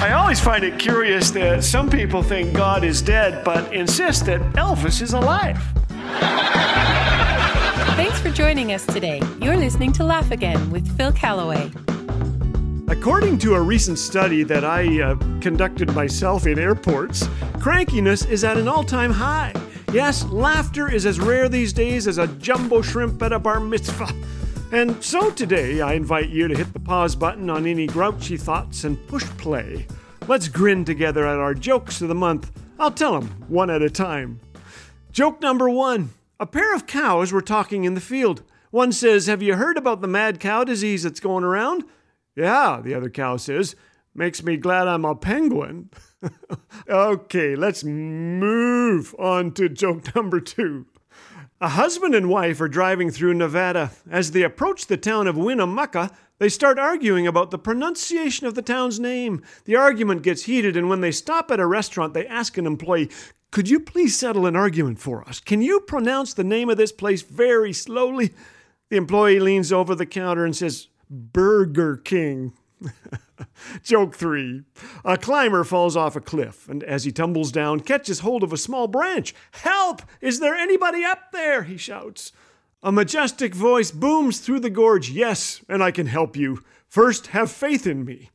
I always find it curious that some people think God is dead but insist that Elvis is alive. Thanks for joining us today. You're listening to Laugh Again with Phil Callaway. According to a recent study that I uh, conducted myself in airports, crankiness is at an all time high. Yes, laughter is as rare these days as a jumbo shrimp at a bar mitzvah. And so today, I invite you to hit the pause button on any grouchy thoughts and push play. Let's grin together at our jokes of the month. I'll tell them one at a time. Joke number one A pair of cows were talking in the field. One says, Have you heard about the mad cow disease that's going around? Yeah, the other cow says. Makes me glad I'm a penguin. okay, let's move on to joke number two. A husband and wife are driving through Nevada. As they approach the town of Winnemucca, they start arguing about the pronunciation of the town's name. The argument gets heated, and when they stop at a restaurant, they ask an employee, Could you please settle an argument for us? Can you pronounce the name of this place very slowly? The employee leans over the counter and says, Burger King. Joke three. A climber falls off a cliff and as he tumbles down, catches hold of a small branch. Help! Is there anybody up there? he shouts. A majestic voice booms through the gorge. Yes, and I can help you. First, have faith in me.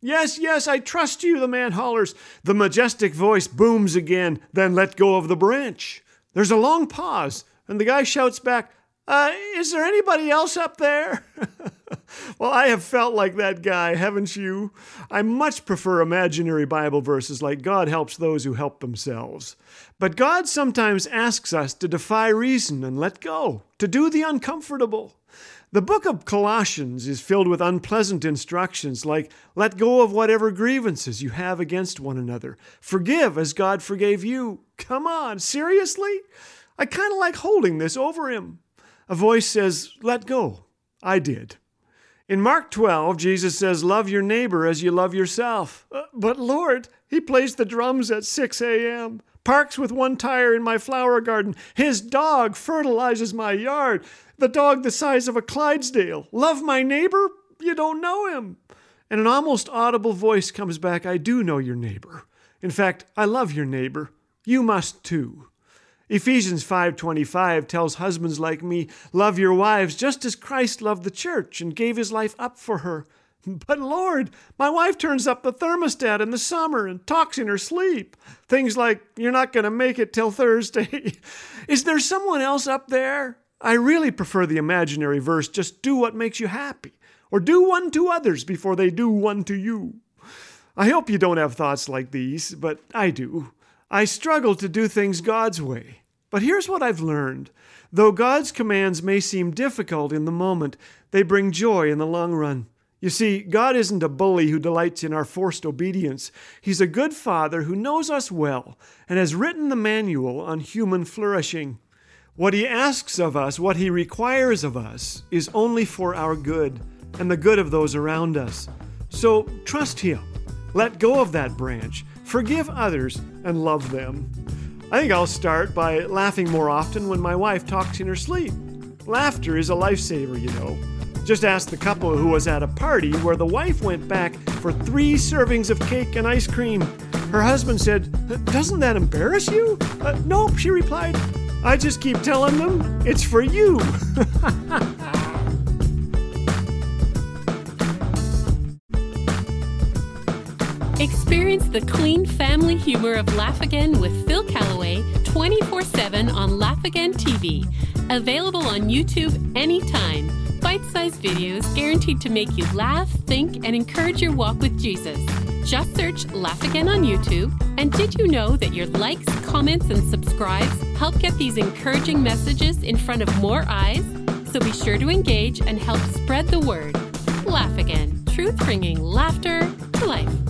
Yes, yes, I trust you, the man hollers. The majestic voice booms again, then let go of the branch. There's a long pause, and the guy shouts back, uh, Is there anybody else up there? well, I have felt like that guy, haven't you? I much prefer imaginary Bible verses like God helps those who help themselves. But God sometimes asks us to defy reason and let go, to do the uncomfortable. The book of Colossians is filled with unpleasant instructions like let go of whatever grievances you have against one another. Forgive as God forgave you. Come on, seriously? I kind of like holding this over him. A voice says, Let go. I did. In Mark 12, Jesus says, Love your neighbor as you love yourself. Uh, but Lord, he plays the drums at 6 a.m., parks with one tire in my flower garden. His dog fertilizes my yard. The dog the size of a Clydesdale. Love my neighbor? You don't know him. And an almost audible voice comes back I do know your neighbor. In fact, I love your neighbor. You must too. Ephesians 5:25 tells husbands like me, love your wives just as Christ loved the church and gave his life up for her. But Lord, my wife turns up the thermostat in the summer and talks in her sleep. Things like, you're not going to make it till Thursday. Is there someone else up there? I really prefer the imaginary verse, just do what makes you happy, or do one to others before they do one to you. I hope you don't have thoughts like these, but I do. I struggle to do things God's way. But here's what I've learned though God's commands may seem difficult in the moment, they bring joy in the long run. You see, God isn't a bully who delights in our forced obedience. He's a good father who knows us well and has written the manual on human flourishing. What he asks of us, what he requires of us, is only for our good and the good of those around us. So trust him. Let go of that branch. Forgive others and love them. I think I'll start by laughing more often when my wife talks in her sleep. Laughter is a lifesaver, you know. Just ask the couple who was at a party where the wife went back for three servings of cake and ice cream. Her husband said, Doesn't that embarrass you? Uh, nope, she replied. I just keep telling them it's for you. Experience the clean family humor of Laugh Again with Phil Callaway 24 7 on Laugh Again TV. Available on YouTube anytime. Bite sized videos guaranteed to make you laugh, think, and encourage your walk with Jesus. Just search Laugh Again on YouTube. And did you know that your likes, comments, and subscribes help get these encouraging messages in front of more eyes? So be sure to engage and help spread the word. Laugh Again, truth bringing laughter to life.